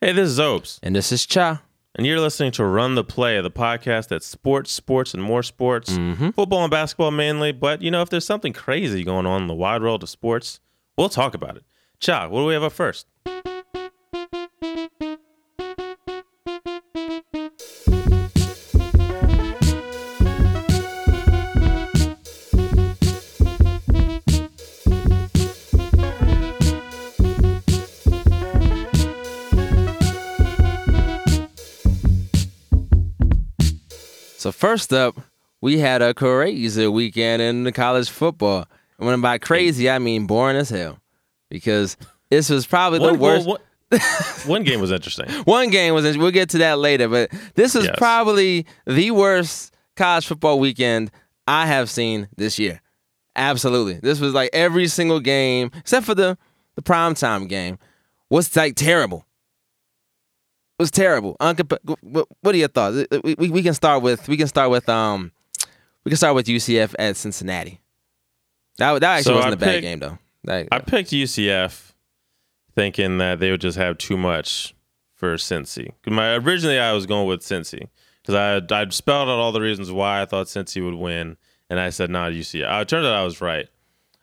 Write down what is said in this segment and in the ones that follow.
Hey, this is Opes, And this is Cha. and you're listening to Run the Play, the podcast that's sports, sports, and more sports. Mm-hmm. Football and basketball mainly, but you know, if there's something crazy going on in the wide world of sports, we'll talk about it. Cha, what do we have up first? First up, we had a crazy weekend in the college football. And when I'm by crazy, I mean boring as hell. Because this was probably the One, worst. well, one- one game was interesting. One game was, we'll get to that later, but this is Yes. probably the worst college football weekend I have seen this year. Absolutely. This was like every single game, except for the, the primetime game, was like terrible. It was terrible. Uncompa- what, are your thoughts? We, we, we can start with we can start with um we can start with UCF at Cincinnati. That that actually So wasn't I a bad game though. That- I picked UCF thinking that they would just have too much for Cincy. My originally I was going with Cincy because I I'd spelled out all the reasons why I thought Cincy would win, and I said not UCF. Uh, it turned out I was right.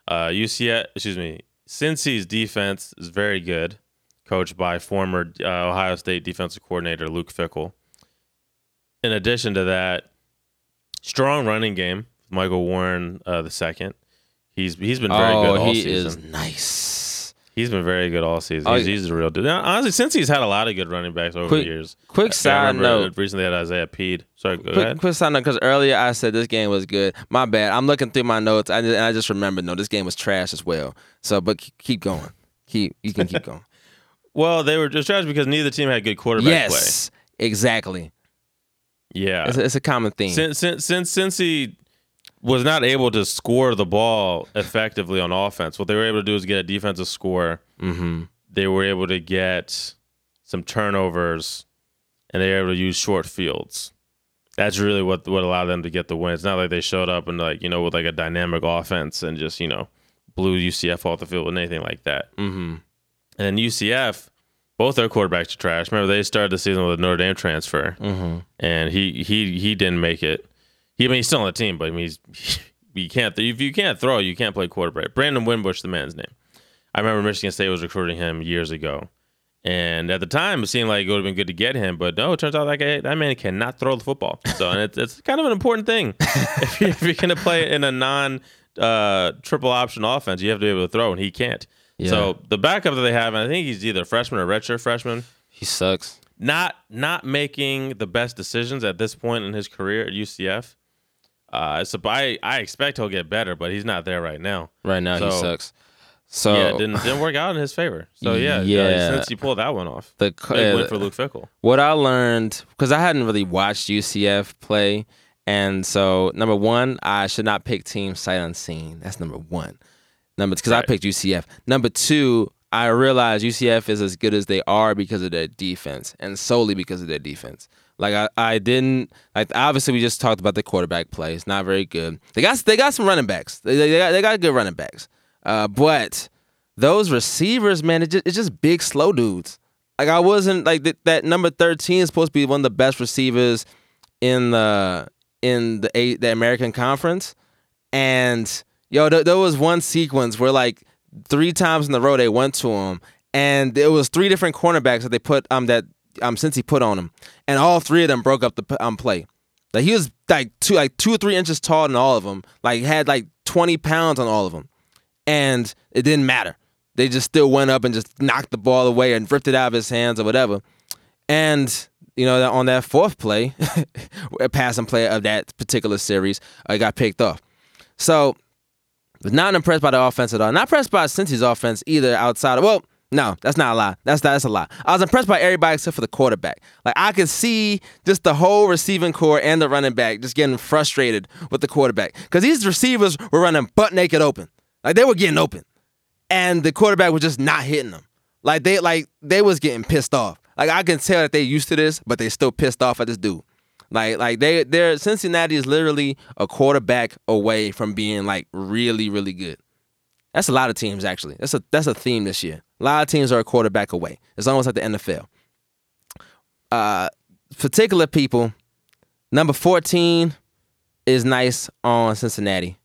Uh, UCF, excuse me, Cincy's defense is very good, coached by former uh, Ohio State defensive coordinator Luke Fickell. In addition to that, strong running game, Michael Warren uh, the second. He's he's been very oh, good all he season. is nice. He's been very good all season. Oh, he's, yeah. he's a real dude. Now, honestly, Cincy's had a lot of good running backs over Quick- the years. quick side note. Recently had Isaiah Pead. Sorry, go Quick, ahead. quick side note, because earlier I said this game was good. My bad. I'm looking through my notes, I just, I just remembered. No, this game was trash as well. So, but keep- keep going. Keep you can keep going. Well, they were just trash because neither team had good quarterback yes, exactly. Yeah. It's a, it's a common theme. Since, since since Cincy was not able to score the ball effectively on offense, what they were able to do is get a defensive score. mm-hmm. They were able to get some turnovers, and they were able to use short fields. That's really what what allowed them to get the win. It's not like they showed up and like you know with like a dynamic offense and just you know blew UCF off the field with anything like that. Mm-hmm. And then UCF, both their quarterbacks are trash. Remember they started the season with a Notre Dame transfer, Mm-hmm. and he he he didn't make it. He I mean he's still on the team, but I mean he's you can't if you can't throw, you can't play quarterback. Brandon Wimbush, the man's name. I remember Michigan State was recruiting him years ago, and at the time it seemed like it would have been good to get him, but no, it turns out that guy, that man cannot throw the football. So and it's, it's kind of an important thing if, you, if you're going to play in a non uh, triple option offense, you have to be able to throw, and he can't. Yeah. So the backup that they have, and I think he's either a freshman or redshirt freshman, He sucks. not not making the best decisions at this point in his career at UCF. Uh, so I I expect he'll get better, but he's not there right now. Right now, he sucks. So yeah, it didn't didn't work out in his favor. So yeah, Yeah. yeah. since you pulled that one off, the big uh, win for Luke Fickell. what I learned because I hadn't really watched UCF play, and so number one, I should not pick teams sight unseen. That's number one. Number because I picked UCF. Number two, I realized UCF is as good as they are because of their defense, and solely because of their defense. Like I, I didn't like. Obviously, we just talked about the quarterback play. It's not very good. They got they got some running backs. They, they, got, they got good running backs. Uh, but those receivers, man, it just, it's just big slow dudes. Like I wasn't like th- that number thirteen is supposed to be one of the best receivers in the in the eight, the American Conference, and yo, th- there was one sequence where like three times in the row they went to him, and there was three different cornerbacks that they put um that um Cincy put on him, and all three of them broke up the um play. Like he was like two like two or three inches taller than all of them. Like had like twenty pounds on all of them, and it didn't matter. They just still went up and just knocked the ball away and ripped it out of his hands or whatever. And you know, on that fourth play, a passing play of that particular series, I got picked off. So, was not impressed by the offense at all. Not impressed by Cincy's offense either. Outside of well, no, that's not a lie. That's that's a lie. I was impressed by everybody except for the quarterback. Like I could see just the whole receiving corps and the running back just getting frustrated with the quarterback because these receivers were running butt naked open. Like they were getting open, and the quarterback was just not hitting them. Like they like they was getting pissed off. Like I can tell that they used to this, but they still pissed off at this dude. Like like they they're Cincinnati is literally a quarterback away from being like really really good. That's a lot of teams actually. That's a that's a theme this year. A lot of teams are a quarterback away. It's almost like the NFL. uh, particular people, number 14 is nice on Cincinnati.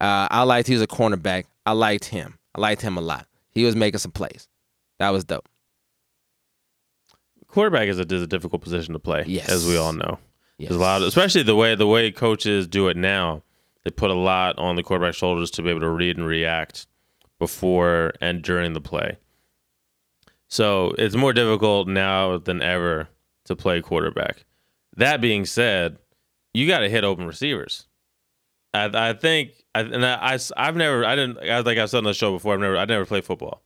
Uh, I liked he was a cornerback. I liked him. I liked him a lot. He was making some plays. That was dope. Quarterback is a, is a difficult position to play, Yes. as we all know. Yes. There's a lot, of, especially the way the way coaches do it now. They put a lot on the quarterback's shoulders to be able to read and react before and during the play. So it's more difficult now than ever to play quarterback. That being said, you got to hit open receivers. I, I think, I, and I, I, have never, I didn't, like I've said on the show before, I've never, I never played football,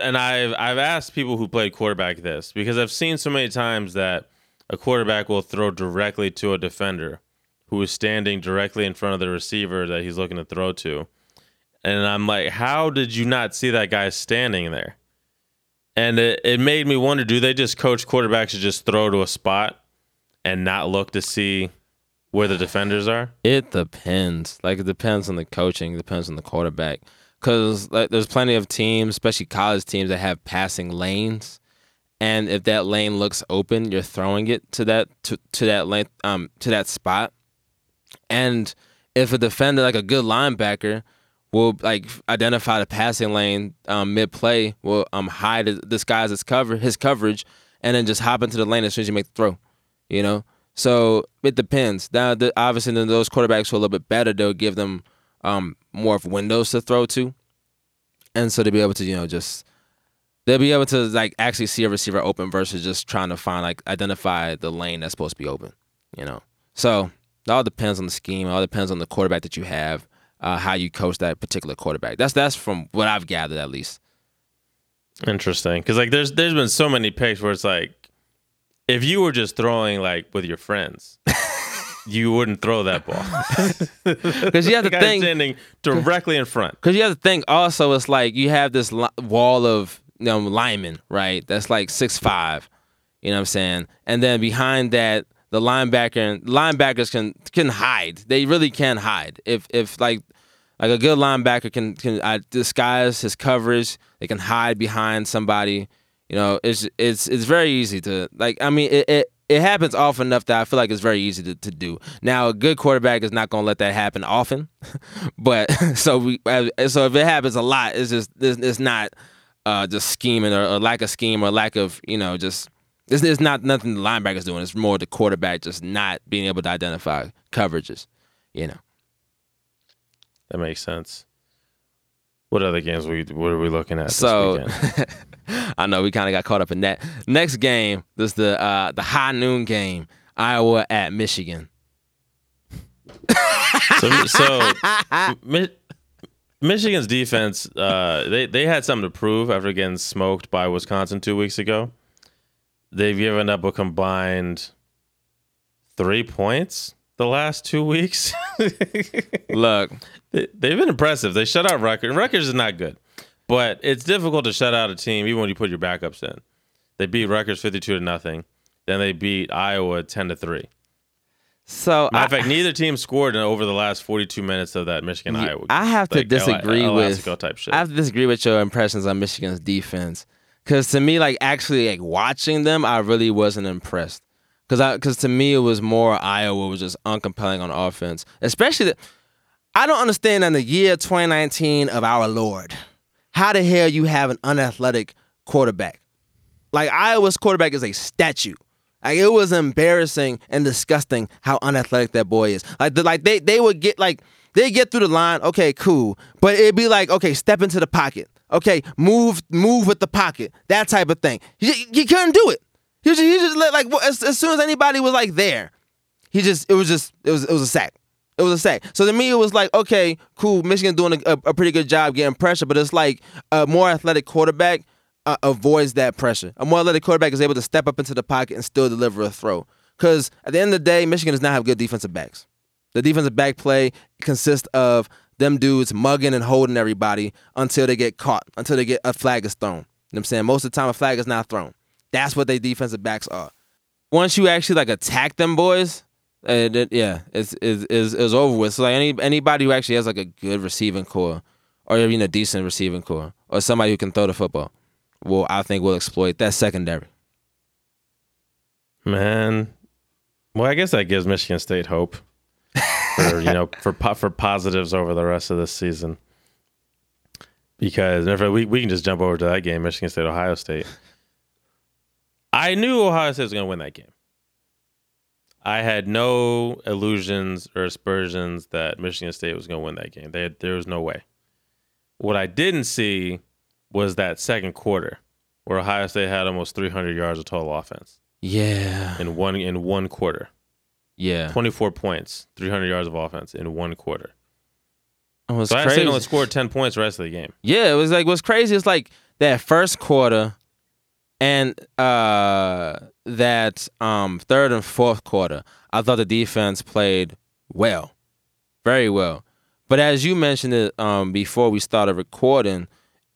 and I've, I've asked people who played quarterback this because I've seen so many times that a quarterback will throw directly to a defender who is standing directly in front of the receiver that he's looking to throw to. And I'm like, how did you not see that guy standing there? And it, it made me wonder do they just coach quarterbacks to just throw to a spot and not look to see where the defenders are? It depends. Like it depends on the coaching. It depends on the quarterback. Because like, there's plenty of teams, especially college teams, that have passing lanes, and if that lane looks open, you're throwing it to that to, to that lane um to that spot. And if a defender, like a good linebacker, will like identify the passing lane um, mid play, will um hide disguise his cover his coverage, and then just hop into the lane as soon as you make the throw. You know, so it depends. Now, the, obviously, then those quarterbacks who are a little bit better, they'll give them um, more of windows to throw to, and so they'll be able to, you know, just they'll be able to like actually see a receiver open versus just trying to find like identify the lane that's supposed to be open. You know, so it all depends on the scheme. It all depends on the quarterback that you have, uh, how you coach that particular quarterback. That's that's from what I've gathered at least. Interesting, because like there's there's been so many picks where it's like if you were just throwing like with your friends, you wouldn't throw that ball because you have to think standing directly in front. Because you have to think also, it's like you have this li- wall of you know, linemen, right? That's like six five. You know what I'm saying? And then behind that, the linebacker linebackers can can hide. They really can hide. If if like like a good linebacker can can uh, disguise his coverage, they can hide behind somebody. You know, it's it's it's very easy to like. I mean, it. it it happens often enough that I feel like it's very easy to, to do. Now, a good quarterback is not going to let that happen often, but so we so if it happens a lot, it's just it's, it's not uh, just scheming or, or lack of scheme or lack of you know just it's, it's not nothing the linebackers doing. It's more the quarterback just not being able to identify coverages. You know. That makes sense. What other games we what are we looking at? So I know we kind of got caught up in that. Next game, this the uh, the high noon game, Iowa at Michigan. so, so Mi- Michigan's defense, uh, they they had something to prove after getting smoked by Wisconsin two weeks ago. They've given up a combined three points the last two weeks. Look, they, they've been impressive. They shut out Rutgers. Rutgers is not good, but it's difficult to shut out a team even when you put your backups in. They beat Rutgers fifty-two to nothing. Then they beat Iowa ten to three. So Matter I, of fact, neither team scored in over the last forty-two minutes of that Michigan Iowa. I have to like, disagree with type shit. I have to disagree with your impressions on Michigan's defense. Cause to me, like actually like watching them, I really wasn't impressed. Cause I cause to me it was more Iowa was just uncompelling on offense. Especially the, I don't understand in the year 2019 of our Lord, how the hell you have an unathletic quarterback? Like Iowa's quarterback is a statue. Like it was embarrassing and disgusting how unathletic that boy is. Like the, like they they would get like they get through the line, okay, cool, but it'd be like okay, step into the pocket, okay, move move with the pocket, that type of thing. He, he couldn't do it. He just he just let, like as, as soon as anybody was like there, he just it was just it was it was a sack. It was a sack. So to me, it was like, okay, cool. Michigan doing a, a pretty good job getting pressure, but it's like a more athletic quarterback uh, avoids that pressure. A more athletic quarterback is able to step up into the pocket and still deliver a throw. Because at the end of the day, Michigan does not have good defensive backs. The defensive back play consists of them dudes mugging and holding everybody until they get caught, until they get a flag is thrown. You know what I'm saying? Most of the time, a flag is not thrown. That's what they defensive backs are. Once you actually like attack them boys, it, yeah, it's, it's, it's, it's over with. So like any anybody who actually has like a good receiving corps, or even a decent receiving corps, or somebody who can throw the football, well, I think will exploit that secondary. Man, well, I guess that gives Michigan State hope for you know for for positives over the rest of this season. Because we we can just jump over to that game, Michigan State Ohio State. I knew Ohio State was going to win that game. I had no illusions or aspersions that Michigan State was going to win that game. They there was no way. What I didn't see was that second quarter where Ohio State had almost 300 yards of total offense Yeah. in one in one quarter. Yeah. 24 points, 300 yards of offense in one quarter. It was So Ohio crazy. State only scored 10 points the rest of the game. Yeah, it was like what's crazy is like that first quarter and uh that um third and fourth quarter. I thought the defense played well. Very well. But as you mentioned it um before we started recording,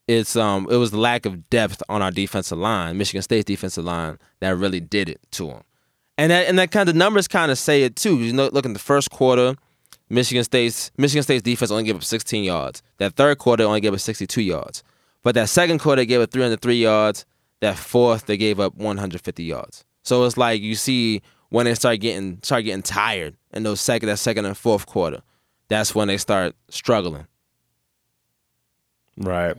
it's um it was the lack of depth on our defensive line, Michigan State's defensive line, that really did it to them. And that and that kind of numbers kind of say it too. You know, look in the first quarter, Michigan State's Michigan State's defense only gave up 16 yards. That third quarter only gave up 62 yards. But that second quarter gave up 303 yards. That fourth they gave up 150 yards. So it's like you see when they start getting start getting tired in those second that second and fourth quarter. That's when they start struggling. Right.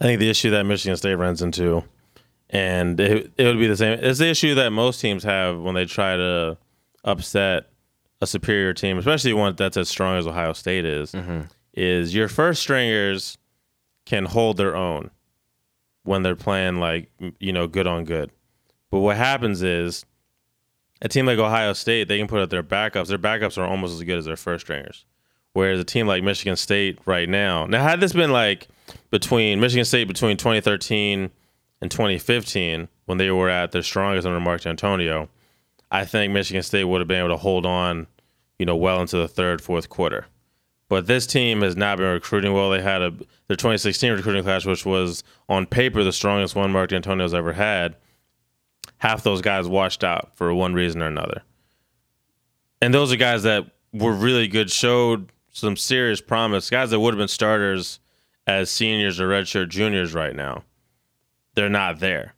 I think the issue that Michigan State runs into, and it, it would be the same, it's the issue that most teams have when they try to upset a superior team, especially one that's as strong as Ohio State is, mm-hmm. is your first stringers can hold their own when they're playing like, you know, good on good. But what happens is a team like Ohio State, they can put up their backups. Their backups are almost as good as their first stringers. Whereas a team like Michigan State right now, now had this been like between Michigan State between 2013 and 2015 when they were at their strongest under Mark Dantonio, I think Michigan State would have been able to hold on, you know, well into the third, fourth quarter. But this team has not been recruiting well. They had a their 2016 recruiting class, which was on paper the strongest one Mark Dantonio's ever had. Half those guys washed out for one reason or another. And those are guys that were really good, showed some serious promise. Guys that would have been starters as seniors or redshirt juniors right now. They're not there.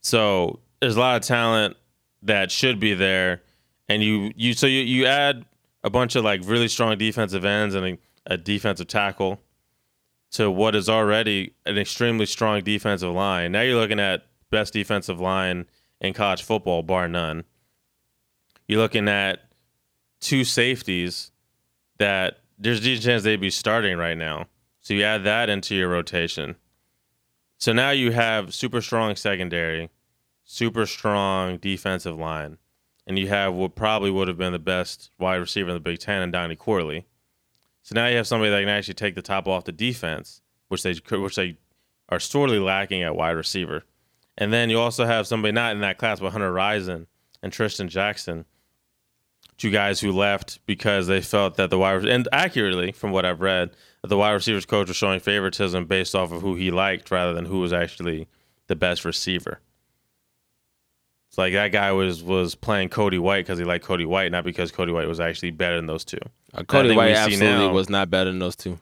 So there's a lot of talent that should be there. And you you so you, you add a bunch of like really strong defensive ends and a, a defensive tackle to what is already an extremely strong defensive line. Now you're looking at best defensive line in college football, bar none. You're looking at two safeties that there's a decent chance they'd be starting right now. So you add that into your rotation. So now you have super strong secondary, super strong defensive line, and you have what probably would have been the best wide receiver in the Big Ten, and Donnie Corley. So now you have somebody that can actually take the top off the defense, which they which they are sorely lacking at wide receiver. And then you also have somebody not in that class, but Hunter Rison and Trishton Jackson, two guys who left because they felt that the wide and accurately from what I've read, that the wide receivers coach was showing favoritism based off of who he liked rather than who was actually the best receiver. It's like that guy was was playing Cody White because he liked Cody White, not because Cody White was actually better than those two. Uh, Cody White absolutely now- was not better than those two.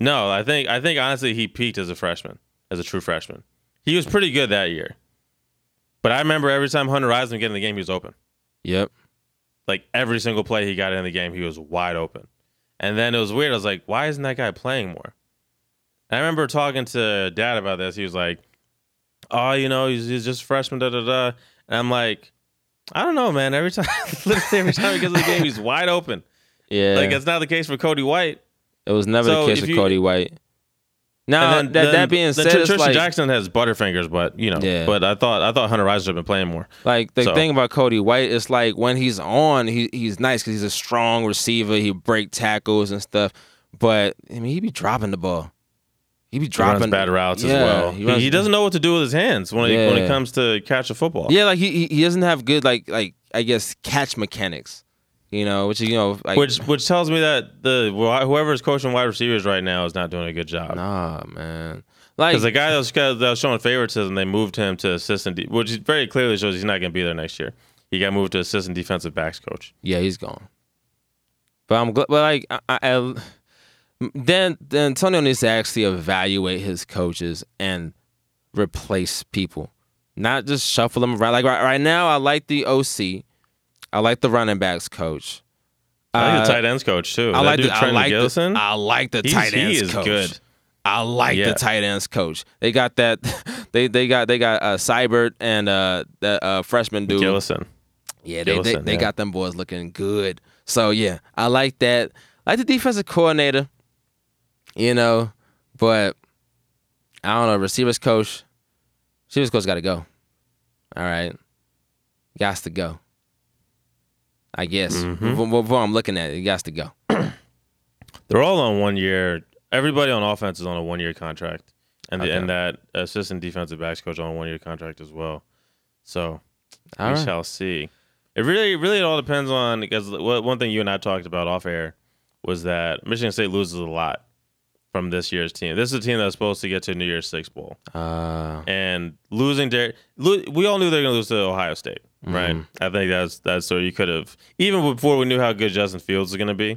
No, I think I think honestly he peaked as a freshman, as a true freshman. He was pretty good that year. But I remember every time Hunter Rison would get in the game, he was open. Yep. Like every single play he got in the game, he was wide open. And then it was weird. I was like, why isn't that guy playing more? And I remember talking to dad about this. He was like, oh, you know, he's, he's just a freshman, da da da. And I'm like, I don't know, man. Every time, literally every time he gets in the game, he's wide open. Yeah. Like it's not the case for Cody White. it was never So the case with you- Cody White. Now then- that then- that being said, Tr- it's Trishton like, Jackson has butterfingers, but you know, Yeah. but I thought I thought Hunter should have been playing more. Like the So- thing about Cody White is like when he's on, he he's nice because he's a strong receiver. He break tackles and stuff. But I mean, he be dropping the ball. He be He runs dropping bad routes as well. he He, runs- he doesn't know what to do with his hands when it, when it comes to catch a football. Yeah, like he he- he doesn't have good like like I guess catch mechanics. You know, which you know like which which tells me that the whoever is coaching wide receivers right now is not doing a good job. nah man. Like Because the guy that was, that was showing favoritism, they moved him to assistant, de- which very clearly shows he's not going to be there next year. He got moved to assistant defensive backs coach. Yeah, he's gone. But I'm glad. But like, I, I- then then Dantonio needs to actually evaluate his coaches and replace people. not just shuffle them around. Like right, right now, I like the OC. I like the running backs coach. I like Uh, the tight ends coach too. I like the, I like the, Gillison. I like the He's- tight he ends is coach. good. I like Yeah. the tight ends coach. They got that. They they got they got uh, Seybert and uh, that uh, freshman dude. Gillison. Yeah, they they, they yeah. got them boys looking good. So yeah, I like that. I like the defensive coordinator. You know, but I don't know. Receivers coach, receivers coach got to go. All right, got to go. I guess Mhm. before, I'm looking at it, it got to go. They're all on one year. Everybody on offense is on a one year contract, and the, Okay. and that assistant defensive backs coach on a one year contract as well. So All we right. shall see. It really, really, it all depends on because what- one thing you and I talked about off air was that Michigan State loses a lot from this year's team. This is a team that's supposed to get to New Year's Six bowl, Uh, and losing Dar- lo- we all knew they were going to lose to Ohio State, right? Mhm. I think that's that's so you could have even before we knew how good Justin Fields was going to be.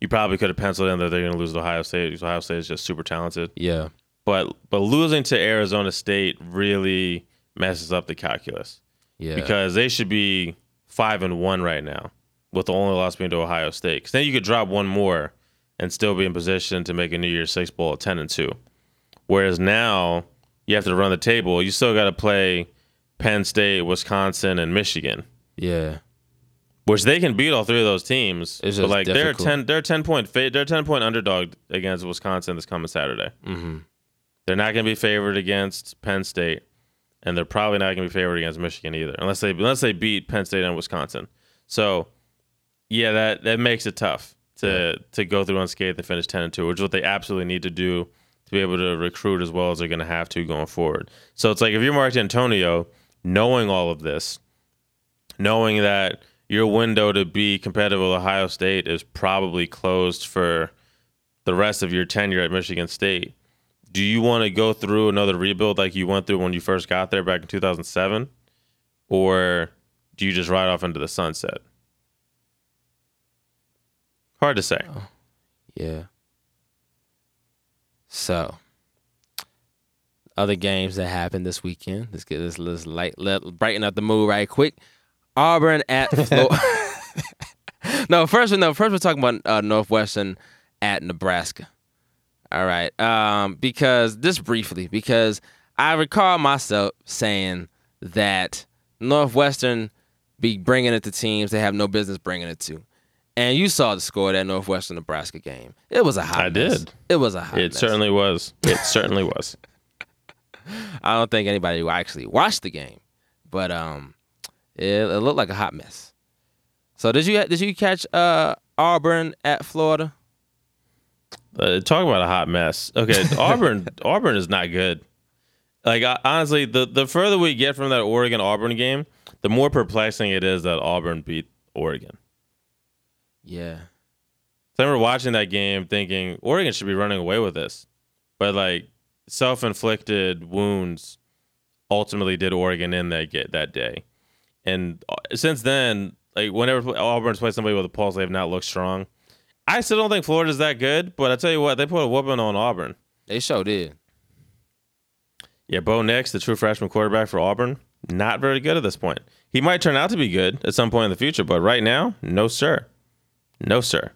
You probably could have penciled in that they're going to lose to Ohio State. because Ohio State is just super talented yeah, but but losing to Arizona State really messes up the calculus yeah, because they should be five and one right now, with the only loss being to Ohio State. Because then you could drop one more and still be in position to make a New Year's Six bowl at ten and two. Whereas now you have to run the table. You still got to play Penn State, Wisconsin, and Michigan, yeah, which they can beat all three of those teams. It's but like they're ten, they're ten point, fa- they're ten point underdog against Wisconsin this coming Saturday. hmm They're not going to be favored against Penn State, and they're probably not going to be favored against Michigan either, unless they unless they beat Penn State and Wisconsin. So, yeah, that that makes it tough to to go through unscathed and finish ten and two, which is what they absolutely need to do to be able to recruit as well as they're going to have to going forward. So it's like if you're Mark Dantonio, knowing all of this, knowing that your window to be competitive with Ohio State is probably closed for the rest of your tenure at Michigan State do you want to go through another rebuild like you went through when you first got there back in 2007 or do you just ride off into the sunset hard to say yeah. So, other games that happened this weekend. Let's get this let's light let brighten up the mood right quick. Auburn at Florida. no, first no, first we're talking about uh, Northwestern at Nebraska. All right, um, because just briefly, because I recall myself saying that Northwestern be bringing it to teams they have no business bringing it to. And you saw the score of that Northwestern Nebraska game. It was a hot mess. I mess. did. It was a hot mess. it mess. certainly was it certainly was I don't think anybody actually watched the game, but um, it, it looked like a hot mess. So did you did you catch uh Auburn at Florida? uh, talk about a hot mess okay auburn auburn is not good like I- honestly the, the further we get from that oregon auburn game the more perplexing it is that auburn beat oregon Yeah, So I remember watching that game thinking Oregon should be running away with this. But like self-inflicted wounds ultimately did Oregon in that get that day. And uh, since then, like whenever Auburn's played somebody with a pulse, they have not looked strong. I still don't think Florida's that good, but I tell you what, they put a whooping on Auburn. they sure did. Yeah, Bo Nix, the true freshman quarterback for Auburn, not very good at this point. He might turn out to be good at some point in the future, but right now, no sir. No sir.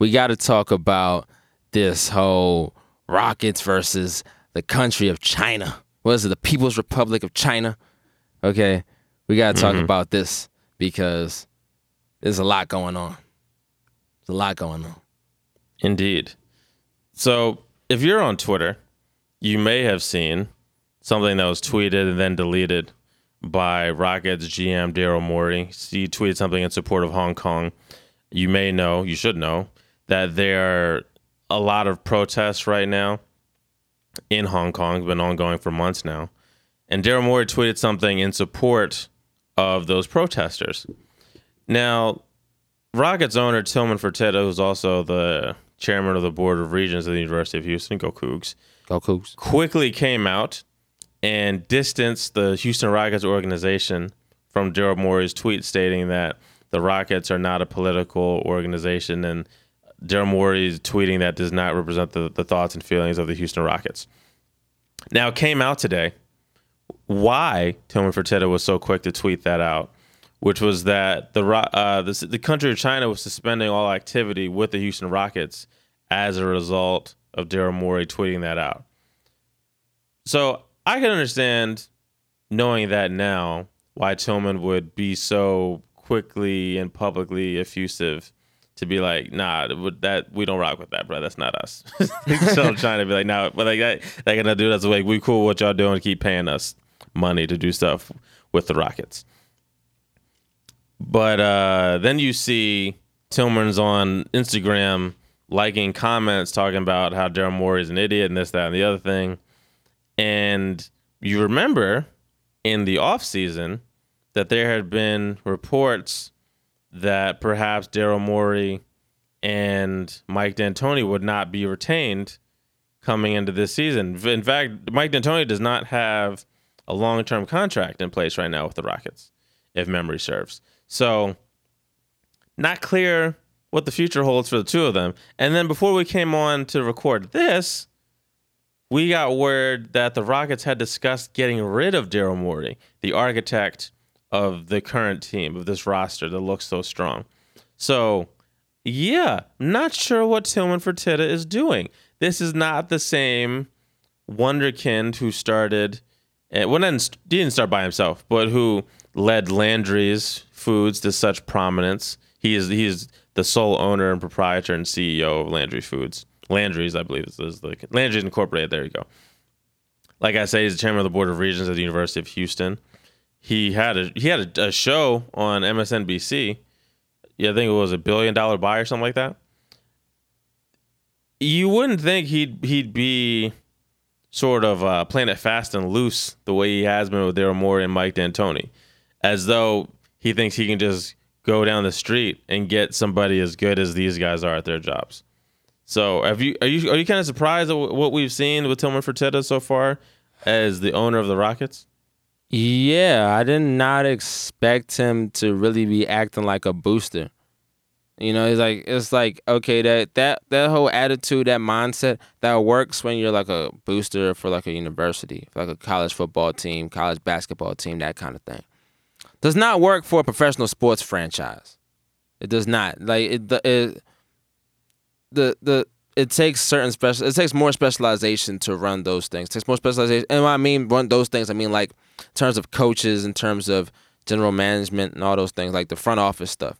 We got to talk about this whole Rockets versus the country of China. What is it? The People's Republic of China. Okay, we got to talk mm-hmm. about this because there's a lot going on. There's a lot going on. Indeed. So, if you're on Twitter, you may have seen something that was tweeted and then deleted by Rockets GM Daryl Morey. He tweeted something in support of Hong Kong. You may know, you should know, that there are a lot of protests right now in Hong Kong, been ongoing for months now. And Daryl Morey tweeted something in support of those protesters. Now, Rockets owner Tillman Fertitta, who's also the chairman of the board of regents of the University of Houston, go Cougs, Go Cougs. quickly came out and distanced the Houston Rockets organization from Daryl Morey's tweet stating that the Rockets are not a political organization and Daryl Morey's tweeting that does not represent the, the thoughts and feelings of the Houston Rockets. Now it came out today why Tillman Fertitta was so quick to tweet that out, which was that the uh, the, the country of China was suspending all activity with the Houston Rockets as a result of Daryl Morey tweeting that out. So I can understand knowing that now why Tillman would be so quickly and publicly effusive to be like, nah, that we don't rock with that, bro. That's not us. so I'm trying to be like, nah, but like that, they're gonna do that's like we cool what y'all doing, keep paying us money to do stuff with the Rockets. But uh, then you see Tillman's on Instagram liking comments talking about how Daryl Morey is an idiot and this, that, and the other thing. And you remember in the off season that there had been reports that perhaps Daryl Morey and Mike D'Antoni would not be retained coming into this season. In fact, Mike D'Antoni does not have a long term contract in place right now with the Rockets, if memory serves. So, not clear what the future holds for the two of them. And then before we came on to record this, we got word that the Rockets had discussed getting rid of Daryl Morey, the architect of the current team, of this roster that looks so strong. So, yeah, not sure what Tillman Fertitta is doing. This is not the same Wonderkind who started, eh, well, didn't, didn't start by himself, but who led Landry's Foods to such prominence. He is he is the sole owner and proprietor and CEO of Landry Foods. Landry's, I believe, is, is the Landry's Incorporated. There you go. Like I say, he's the chairman of the board of regents at the University of Houston he had a he had a, a show on MSNBC. Yeah, I think it was a billion dollar buy or something like that. You wouldn't think he'd he'd be sort of uh, playing it fast and loose the way he has been with Daryl Morey and Mike D'Antoni, as though he thinks he can just go down the street and get somebody as good as these guys are at their jobs. So, have you are you are you kind of surprised at what we've seen with Tillman Fertitta so far as the owner of the Rockets? Yeah, I did not expect him to really be acting like a booster. You know, it's like it's like okay, that that that whole attitude, that mindset, that works when you're like a booster for like a university, like a college football team, college basketball team, that kind of thing. Does not work for a professional sports franchise. It does not. Like it, it the the it takes certain special it takes more specialization to run those things. It takes more specialization. And I mean run those things, I mean like in terms of coaches, in terms of general management and all those things, like the front office stuff.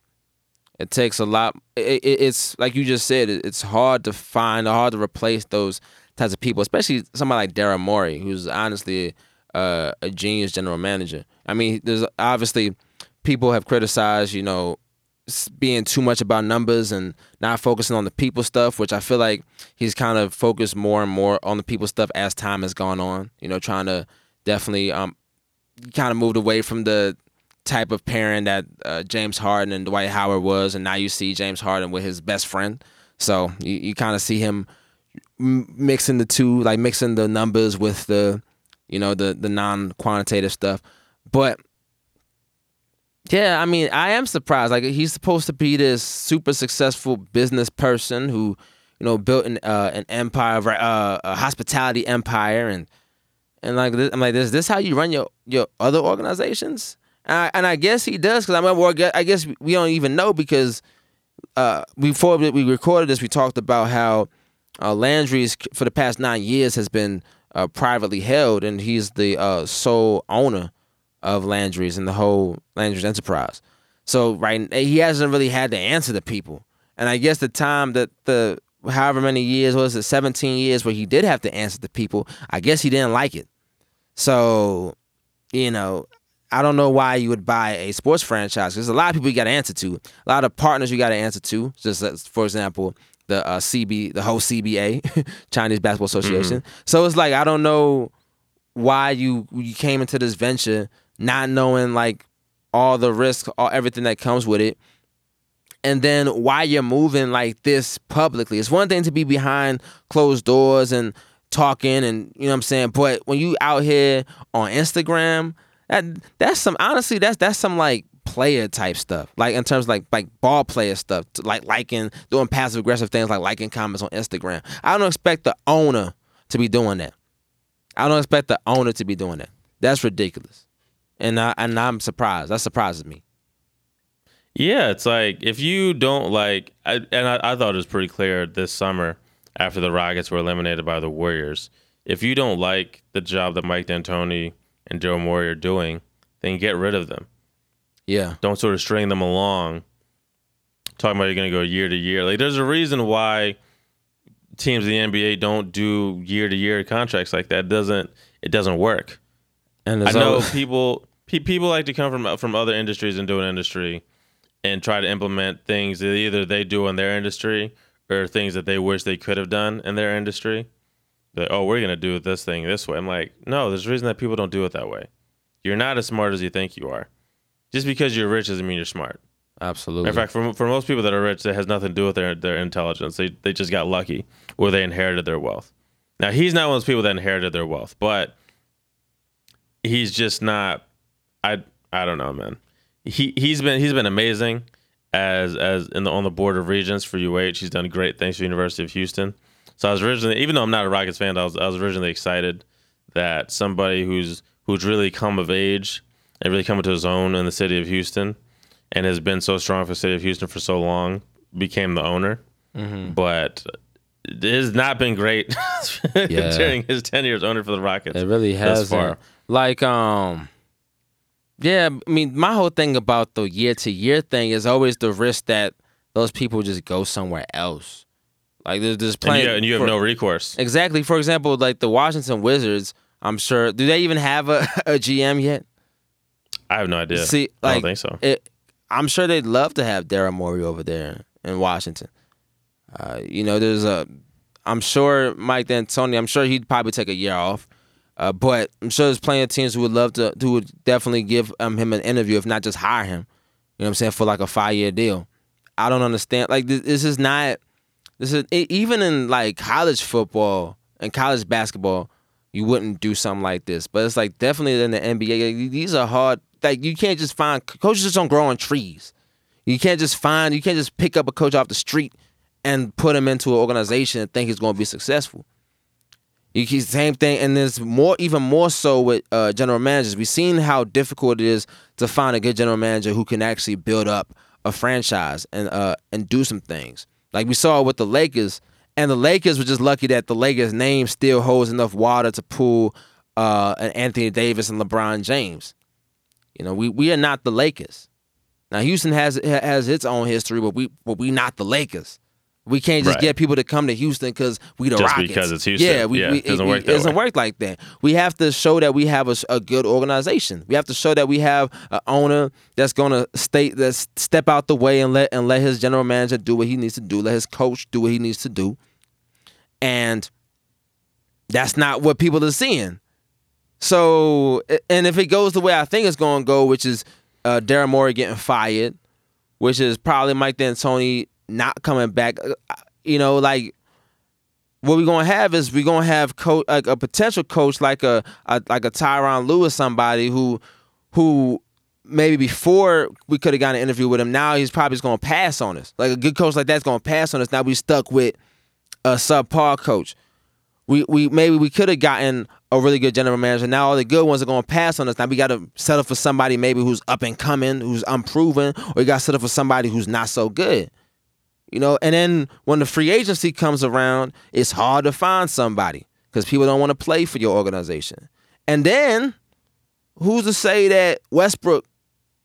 It takes a lot. It, it, it's like you just said. It, it's hard to find, hard to replace those types of people, especially somebody like Daryl Morey, who's honestly uh, a genius general manager. I mean, there's obviously people have criticized, you know, being too much about numbers and not focusing on the people stuff, which I feel like he's kind of focused more and more on the people stuff as time has gone on. You know, trying to definitely um, kind of moved away from the type of parent that uh, James Harden and Dwight Howard was, and now you see James Harden with his best friend. So you, you kind of see him mixing the two, like mixing the numbers with the, you know, the the non quantitative stuff. But yeah, I mean, I am surprised. Like he's supposed to be this super successful business person who, you know, built an uh, an empire, uh, a hospitality empire, and and like this, I'm like, is this how you run your your other organizations? And I, and I guess he does because I mean, I guess we don't even know because uh, before we recorded this, we talked about how uh, Landry's for the past nine years has been uh, privately held, and he's the uh, sole owner of Landry's and the whole Landry's enterprise. So right, he hasn't really had to answer to people. And I guess the time that the however many years was it 17 years where he did have to answer to people, I guess he didn't like it. So, you know, I don't know why you would buy a sports franchise. There's a lot of people you got to answer to, a lot of partners you got to answer to. Just for example, the uh, CB, the whole CBA, Chinese Basketball Association. Mm-hmm. So it's like I don't know why you you came into this venture not knowing like all the risks, all everything that comes with it. And then why you're moving like this publicly. It's one thing to be behind closed doors and talking and you know what I'm saying, but when you out here on Instagram, that that's some honestly that's that's some like player type stuff. Like in terms like like ball player stuff, like liking doing passive aggressive things like liking comments on Instagram. I don't expect the owner to be doing that. I don't expect the owner to be doing that. That's ridiculous, and I and I'm surprised. That surprises me. Yeah, it's like if you don't like, I, and I, I thought it was pretty clear this summer after the Rockets were eliminated by the Warriors. If you don't like the job that Mike D'Antoni and Joe Morey are doing, then get rid of them. Yeah, Don't sort of string them along. Talking about you're going to go year to year. Like, there's a reason why teams in the NBA don't do year to year contracts like that. It doesn't it doesn't work? and I know people pe- people like to come from from other industries and do an industry and try to implement things that either they do in their industry or things that they wish they could have done in their industry. Like, oh, we're gonna do this thing this way. I'm like, no, there's a reason that people don't do it that way. You're not as smart as you think you are. Just because you're rich doesn't mean you're smart. absolutely. In fact, for, for most people that are rich, that has nothing to do with their, their intelligence. They, they just got lucky or they inherited their wealth. Now, he's not one of those people that inherited their wealth, but he's just not. I I don't know, man. He he's been he's been amazing as as in the on the board of regents for UH. He's done great things for the University of Houston. So I was originally, even though I'm not a Rockets fan, I was I was originally excited that somebody who's who's really come of age and really come into his own in the city of Houston and has been so strong for the city of Houston for so long became the owner. But it has not been great during his tenure as owner for the Rockets. It really has. far. Like, um, yeah. I mean, my whole thing about the year to year thing is always the risk that those people just go somewhere else. Like, there's there's And you, and you have for- no recourse. exactly. For example, like the Washington Wizards. I'm sure. Do they even have a, a GM yet? I have no idea. See, I like, don't think so. It, I'm sure they'd love to have Daryl Morey over there in Washington. Uh, you know, there's a. I'm sure Mike D'Antoni. I'm sure he'd probably take a year off. Uh, but I'm sure there's plenty of teams who would love to, who would definitely give um, him an interview, if not just hire him. You know what I'm saying for like a five year deal. I don't understand. Like this, this is not. This is e- even in like college football and college basketball, you wouldn't do something like this. But it's like definitely in the NBA. like, These are hard. Like you can't just find coaches just don't grow on trees. You can't just find. You can't just pick up a coach off the street and put him into an organization and think he's going to be successful. You keep same thing, and there's more, even more so with uh, general managers. We've seen how difficult it is to find a good general manager who can actually build up a franchise and uh, and do some things. Like we saw with the Lakers, and the Lakers were just lucky that the Lakers name still holds enough water to pull uh, an Anthony Davis and LeBron James. You know, we we are not the Lakers. Now Houston has has its own history, but we but we not the Lakers. We can't just Right. get people to come to Houston because we the Just Rockets. because it's Houston. Yeah, we, Yeah, we, it doesn't it, work it doesn't work like that. We have to show that we have a good organization. We have to show that we have an owner that's gonna state that's step out the way and let and let his general manager do what he needs to do. Let his coach do what he needs to do. And that's not what people are seeing. So, and if it goes the way I think it's going to go, which is uh, Daryl Morey getting fired, which is probably Mike D'Antoni not coming back, uh, you know, like what we're gonna have is we're gonna have coach like a potential coach like a, a like a Tyron Lewis, somebody who who maybe before we could have gotten an interview with him. Now he's probably just gonna pass on us. Like a good coach like that's gonna pass on us. Now we stuck with a subpar coach. We we maybe we could have gotten a really good general manager. Now all the good ones are gonna pass on us. Now we gotta settle for somebody maybe who's up and coming, who's unproven, or we gotta settle for somebody who's not so good. You know, and then when the free agency comes around, it's hard to find somebody because people don't want to play for your organization. And then who's to say that Westbrook,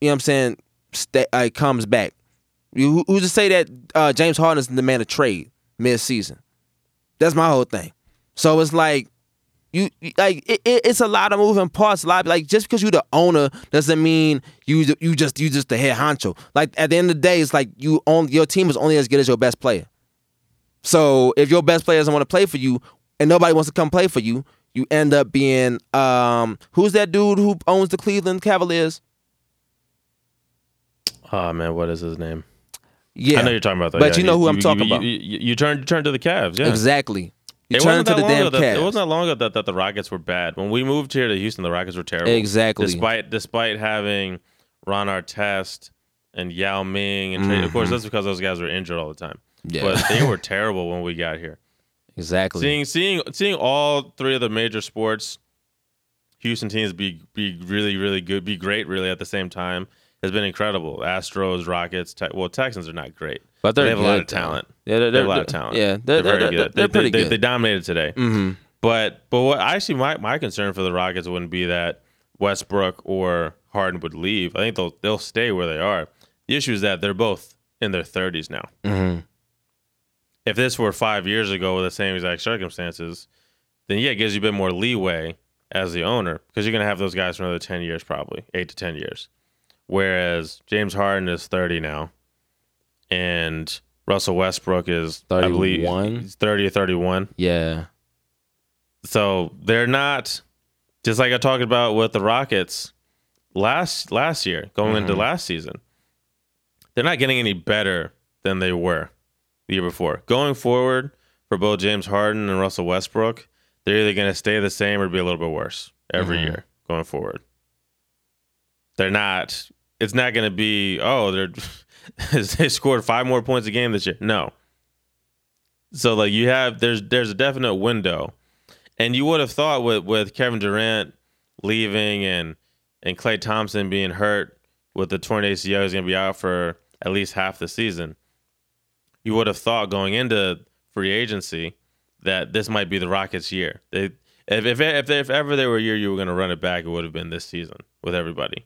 you know what I'm saying, uh, comes back? Who's to say that uh, James Harden is the man of trade mid-season? That's my whole thing. So it's like you like it, it- it's a lot of moving parts. A lot like just because you're the owner doesn't mean you you just you just the head honcho. Like at the end of the day, it's like you own your team is only as good as your best player. So if your best player doesn't want to play for you and nobody wants to come play for you, you end up being um who's that dude who owns the Cleveland Cavaliers? Oh man, what is his name? Yeah, I know you're talking about that. But yeah. you know who I'm talking you, about. You, you, you turn you turn to the Cavs. Yeah. exactly. You It turn wasn't that the long damn ago that, It wasn't that long ago that, that the Rockets were bad. When we moved here to Houston, the Rockets were terrible. Exactly. Despite despite having Ron Artest and Yao Ming and Trey, of course that's because those guys were injured all the time. Mm-hmm. Yeah. But they were terrible when we got here. exactly. Seeing seeing seeing all three of the major sports Houston teams be be really really good, be great really at the same time has been incredible. Astros, Rockets, te- well Texans are not great, But they're they have a lot of talent. Yeah, they're, They have a lot of talent. Yeah, they're, They're very they're, good. they're, They- they're pretty they, good. They, dominated today. hmm But but what I actually my, my concern for the Rockets wouldn't be that Westbrook or Harden would leave. I think they'll they'll stay where they are. The issue is that they're both in their thirties now. hmm If this were five years ago with the same exact circumstances, then yeah, it gives you a bit more leeway as the owner because you're gonna have those guys for another ten years, probably eight to ten years. Whereas James Harden is thirty now, and Russell Westbrook is I believe he's thirty or thirty-one. Yeah. So they're not just like I talked about with the Rockets last last year, going into Mhm. last season. They're not getting any better than they were the year before. Going forward for both James Harden and Russell Westbrook, they're either going to stay the same or be a little bit worse every Mhm. year going forward. They're not. It's not going to be. Oh, they're they scored five more points a game this year. No. So like you have there's there's a definite window, and you would have thought with with Kevin Durant leaving and and Klay Thompson being hurt with the torn ACL, he's going to be out for at least half the season. You would have thought going into free agency that this might be the Rockets' year. They if if if, if ever there were a year you were going to run it back, it would have been this season with everybody.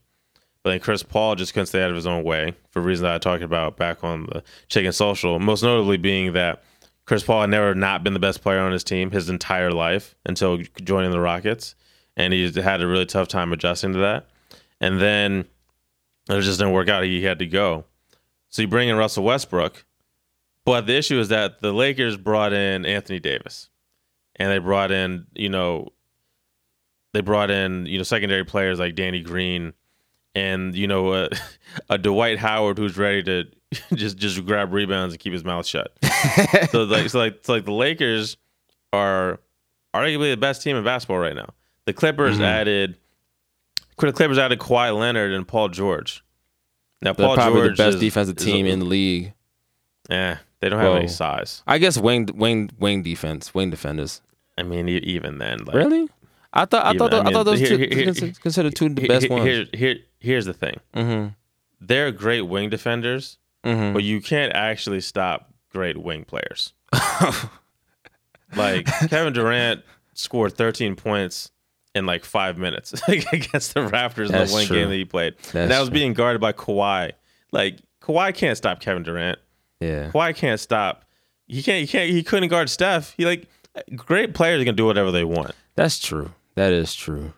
But then Chris Paul just couldn't stay out of his own way for reasons I talked about back on the Chicken Social. Most notably being that Chris Paul had never not been the best player on his team his entire life until joining the Rockets, and he had a really tough time adjusting to that. And then it just didn't work out. He had to go. So you bring in Russell Westbrook, but the issue is that the Lakers brought in Anthony Davis, and they brought in you know they brought in you know secondary players like Danny Green, and you know a, a Dwight Howard who's ready to just just grab rebounds and keep his mouth shut. so like so like so like the Lakers are arguably the best team in basketball right now. The Clippers Mhm. added the Clippers added Kawhi Leonard and Paul George. Now They're Paul probably George the best is- defensive team a- in the league. Eh, they don't have any size. I guess wing wing wing defense, wing defenders. I mean, even then, like, really? I thought I thought I I, mean, thought those here- two here- here- considered- two of the best ones. Here, here, here's the thing: mm-hmm. they're great wing defenders, Mm-hmm. but you can't actually stop great wing players. Like Kevin Durant scored 13 points in like five minutes against the Raptors in the one true. game that he played. That's and that was true. being guarded by Kawhi. Like Kawhi can't stop Kevin Durant. yeah. Kawhi can't stop. He can't. He can't. He couldn't guard Steph. He like great players can do whatever they want. That's true. That is true.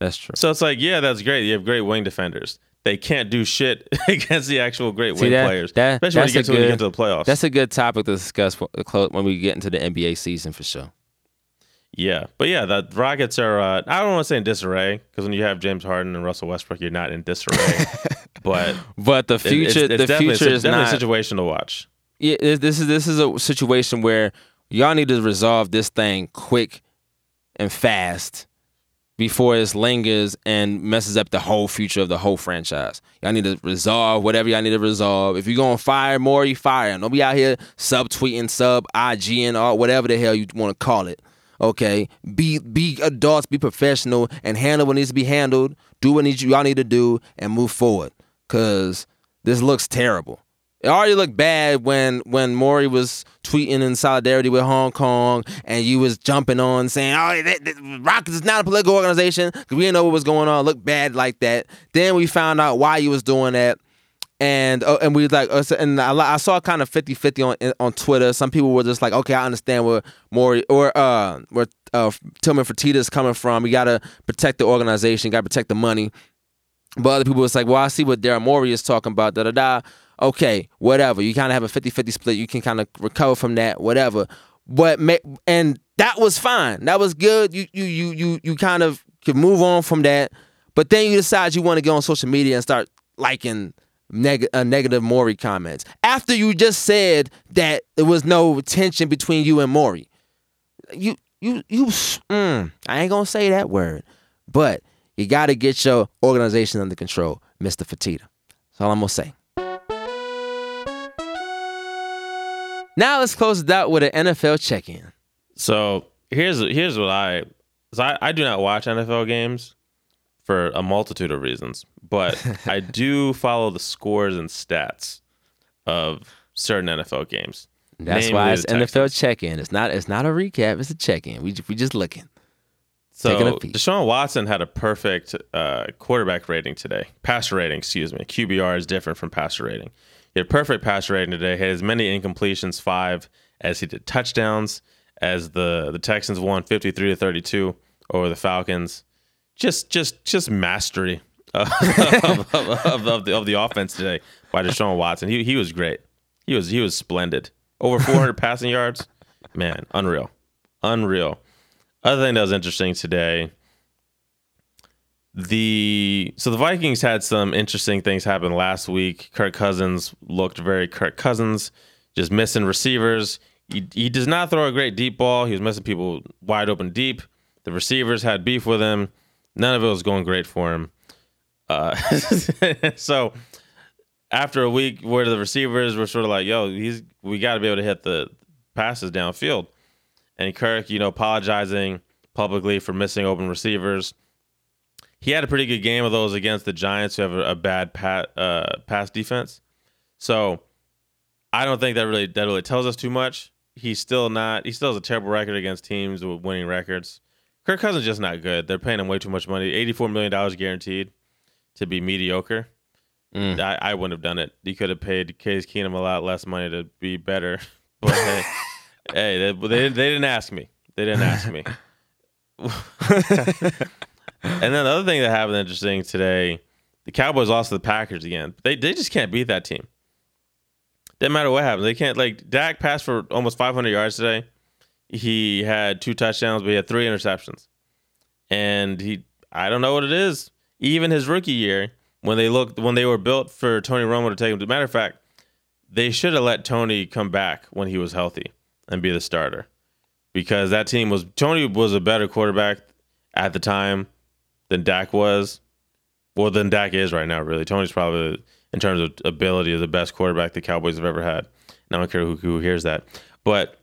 That's true. So it's like, yeah, that's great. You have great wing defenders. They can't do shit against the actual great See wing that, players, that especially when you get to when you get to the playoffs. that's a good topic to discuss when we get into the NBA season for sure. yeah, but yeah, the Rockets are. Uh, I don't want to say in disarray because when you have James Harden and Russell Westbrook, you're not in disarray. but But the it- future, it's, it's the future is definitely not. a situation to watch. yeah, this is this is a situation where y'all need to resolve this thing quick and fast before it lingers and messes up the whole future of the whole franchise. Y'all need to resolve whatever y'all need to resolve. If you're gonna fire more, you fire. him. Don't be out here subtweeting, sub IGing, or whatever the hell you want to call it. Okay, be be adults, be professional, and handle what needs to be handled. Do what needs y'all need to do, and move forward. Cause this looks terrible. It already looked bad when when Morey was tweeting in solidarity with Hong Kong, and you was jumping on saying, "Oh, Rockets is not a political organization," because we didn't know what was going on. It looked bad like that. Then we found out why you was doing that, and uh, and we like, uh, and I, I saw kind of 50-50 on on Twitter. Some people were just like, "Okay, I understand where Morey or uh where uh Tillman Fertitta is coming from. We gotta protect the organization, gotta protect the money." But other people was like, well, I see what Daryl Morey is talking about, da da da. Okay, whatever. You kind of have a 50 50 split. You can kind of recover from that, whatever. But, and that was fine. That was good. You, you, you, you, you kind of could move on from that. But then you decide you want to go on social media and start liking neg- uh, negative Morey comments after you just said that there was no tension between you and Morey. You, you, you, mm, I ain't gonna say that word, but you got to get your organization under control, Mr. Fertitta. That's all I'm gonna say. Now let's close it out with an NFL check-in. So here's here's what I So I, I do not watch NFL games for a multitude of reasons, but I do follow the scores and stats of certain NFL games. That's Namely why it's NFL check-in. It's not. It's not a recap. It's a check-in. We we just looking. So. Deshaun Watson had a perfect uh, quarterback rating today. Passer rating, excuse me. QBR is different from passer rating. He had perfect passer rating today. He had as many incompletions, five, as he did touchdowns. As the the Texans won fifty three to thirty two over the Falcons. Just just just mastery of, of, of, of the of the offense today by Deshaun Watson. He he was great. He was he was splendid. Over four hundred passing yards. Man, unreal, unreal. Other thing that was interesting today, the so the Vikings had some interesting things happen last week. Kirk Cousins looked very Kirk Cousins, just missing receivers. He, he does not throw a great deep ball. He was missing people wide open deep. The receivers had beef with him. None of it was going great for him. Uh, so after a week where the receivers were sort of like, "Yo, he's we got to be able to hit the passes downfield," and Kirk, you know, apologizing publicly for missing open receivers. He had a pretty good game of those against the Giants, who have a, a bad pat, uh, pass defense. So I don't think that really that really tells us too much. He's still not. He still has a terrible record against teams with winning records. Kirk Cousins just not good. They're paying him way too much money. Eighty-four million dollars guaranteed to be mediocre. Mm. I, I wouldn't have done it. You could have paid Case Keenum a lot less money to be better. But hey, hey, they, they, didn't- they didn't ask me. They didn't ask me. and then the other thing that happened interesting today, the Cowboys lost to the Packers again. They they just can't beat that team. Doesn't matter what happens. They can't like Dak passed for almost 500 yards today. He had two touchdowns, but he had three interceptions. And he I don't know what it is. Even his rookie year, when they looked when they were built for Tony Romo to take him. As a matter of fact, they should have let Tony come back when he was healthy and be the starter. Because that team was Tony was a better quarterback at the time than Dak was. Well, than Dak is right now, really. Tony's probably, in terms of ability, the best quarterback the Cowboys have ever had. And I don't care who, who hears that. But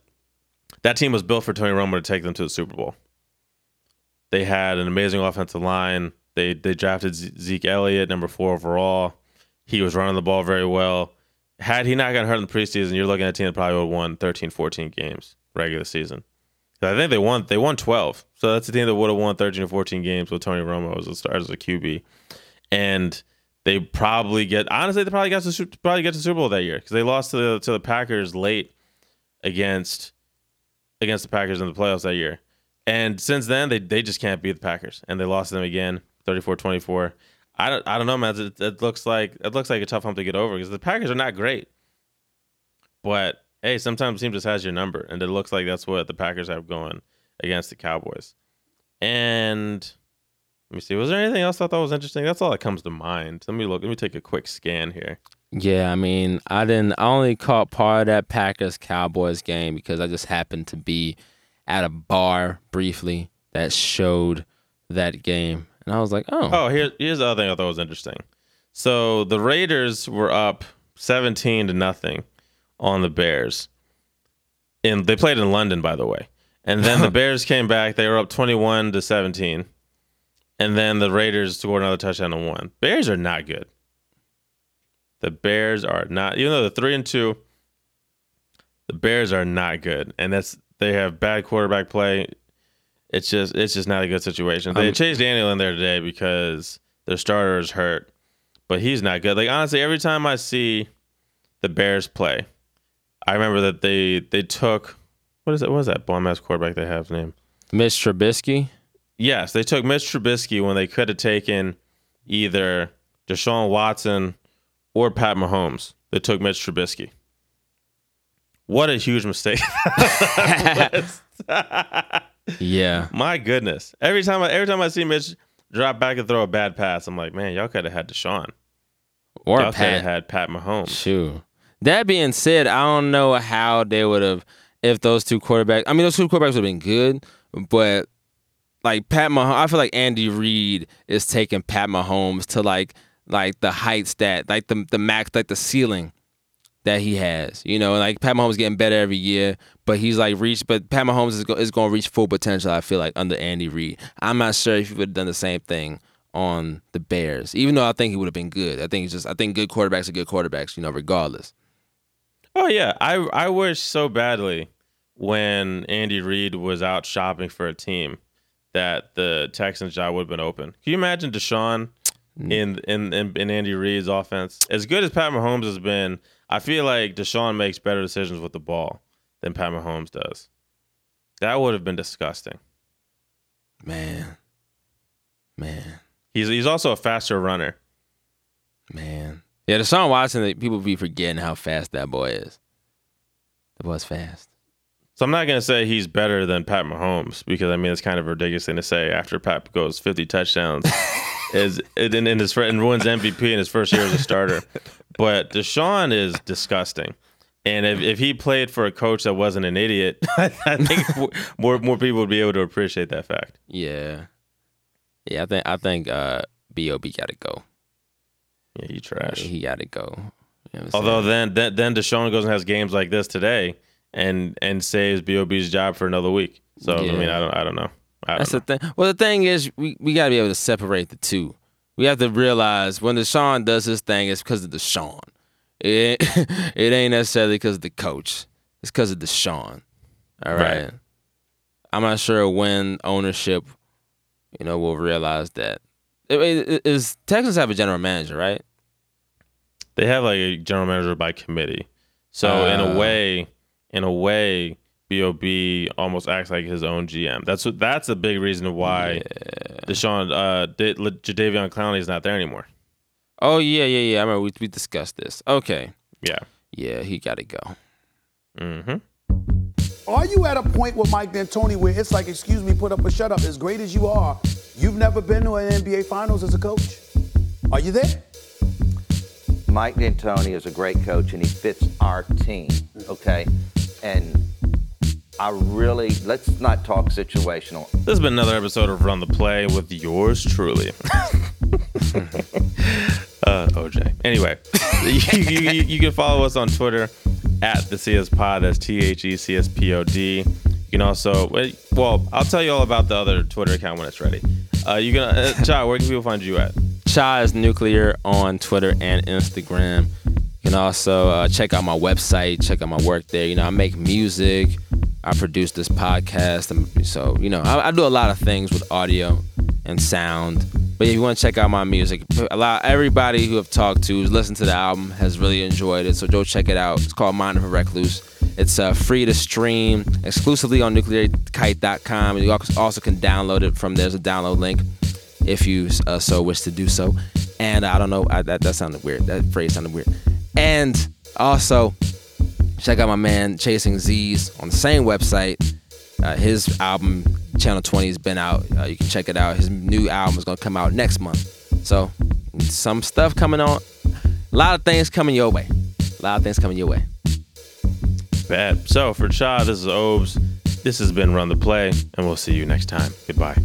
that team was built for Tony Romo to take them to the Super Bowl. They had an amazing offensive line. They they drafted Zeke Elliott, number four overall. He was running the ball very well. Had he not gotten hurt in the preseason, you're looking at a team that probably would have won 13, 14 games regular season. I think they won they won 12. So that's a team that would have won 13 or 14 games with Tony Romo as a start as a QB. And they probably get honestly they probably got to probably get to Super Bowl that year because they lost to the to the Packers late against against the Packers in the playoffs that year. And since then they they just can't beat the Packers and they lost to them again 34-24. I don't I don't know man it, it looks like it looks like a tough hump to get over because the Packers are not great. But hey, sometimes team just has your number and it looks like that's what the Packers have going against the Cowboys. And let me see. Was there anything else I thought was interesting? That's all that comes to mind. Let me look. Let me take a quick scan here. Yeah, I mean, I didn't. I only caught part of that Packers Cowboys game because I just happened to be at a bar briefly that showed that game, and I was like, oh, Oh, here, here's the other thing I thought was interesting. So the Raiders were up 17 to nothing on the Bears. And they played in London, by the way. And then the Bears came back. They were up 21 to 17. And then the Raiders scored another touchdown and won. Bears are not good. The Bears are not, even though they're three and two, the Bears are not good. And that's they have bad quarterback play. It's just it's just not a good situation. They Um, Chase Daniel in there today because their starter is hurt, but he's not good. Like honestly, every time I see the Bears play, I remember that they they took what is it? What is that bomb ass quarterback they have name? Mitch Trubisky. Yes, they took Mitch Trubisky when they could have taken either Deshaun Watson or Pat Mahomes. They took Mitch Trubisky. What a huge mistake! Yeah, My goodness. Every time I every time I see Mitch drop back and throw a bad pass, I'm like, man, y'all could have had Deshaun. or y'all could have Pat. had Pat Mahomes. Shoot. That being said, I don't know how they would have if those two quarterbacks. I mean, those two quarterbacks would have been good, but like Pat Mahomes, I feel like Andy Reid is taking Pat Mahomes to like like the heights that like the the max like the ceiling that he has. You know, like Pat Mahomes getting better every year, but he's like reached. But Pat Mahomes is, go, is going to reach full potential. I feel like under Andy Reid. I'm not sure if he would have done the same thing on the Bears, even though I think he would have been good. I think he's just I think good quarterbacks are good quarterbacks. You know, regardless. Oh yeah, I I wish so badly when Andy Reid was out shopping for a team that the Texans job would have been open. Can you imagine Deshaun mm. in in in, in Andy Reid's offense? As good as Pat Mahomes has been, I feel like Deshaun makes better decisions with the ball than Pat Mahomes does. That would have been disgusting. Man, man, He's he's also a faster runner. man. Yeah, Deshaun Watson. like, People be forgetting how fast that boy is. The boy's fast. So I'm not gonna say he's better than Pat Mahomes because I mean it's kind of a ridiculous thing to say after Pat goes 50 touchdowns is in, in his and wins MVP in his first year as a starter. But Deshaun is disgusting. And if, if he played for a coach that wasn't an idiot, I think more more people would be able to appreciate that fact. Yeah, yeah. I think I think uh, Bob got to go. Yeah, you trash. He got to go. You know Although then, then then Deshaun goes and has games like this today and and saves Bob's job for another week. So I mean I don't I don't know. I don't That's know. the thing. Well, the thing is, we, we got to be able to separate the two. We have to realize when Deshaun does his thing, it's because of Deshaun. It it ain't necessarily because of the coach. It's because of Deshaun. All right? Right. I'm not sure when ownership, you know, will realize that. I mean, Is Texans have a general manager, right? They have like a general manager by committee. So in Uh. a way, in a way, Bob almost acts like his own GM. That's what. That's a big reason why Deshaun uh, did, Jadeveon Clowney is not there anymore. Oh yeah, yeah, yeah. I remember we we discussed this. Okay, Yeah. yeah, he got to go. hmm Are you at a point with Mike D'Antoni where it's like, excuse me, put up a shut up? As great as you are, you've never been to an NBA Finals as a coach. Are you there? Mike D'Antoni is a great coach and he fits our team, okay? And I really, let's not talk situational. This has been another episode of Run the Play with yours truly. uh, OJ. Anyway, you, you, you, you can follow us on Twitter at the CS Pod. That's T H E C S P O D. You can also, well, I'll tell you all about the other Twitter account when it's ready. Uh, you can, uh, Chai, where can people find you at? Chai is nuclear on Twitter and Instagram. You can also uh, check out my website, check out my work there. You know, I make music, I produce this podcast, um, so you know, I, I do a lot of things with audio and sound. But if you want to check out my music, a lot everybody who I've talked to who's listened to the album has really enjoyed it. So go check it out. It's called Mind of a Recluse. It's uh, free to stream exclusively on nuclearkite.com. You also can download it from there. there's a download link if you uh, so wish to do so. And I don't know, I, that that sounded weird. That phrase sounded weird. And also check out my man Chasing Z's on the same website. Uh, his album Channel 20 has been out. Uh, you can check it out. His new album is gonna come out next month. So some stuff coming on. A lot of things coming your way. A lot of things coming your way. Bad. So for Chai, this is Obes. This has been Run the Play, and we'll see you next time. Goodbye.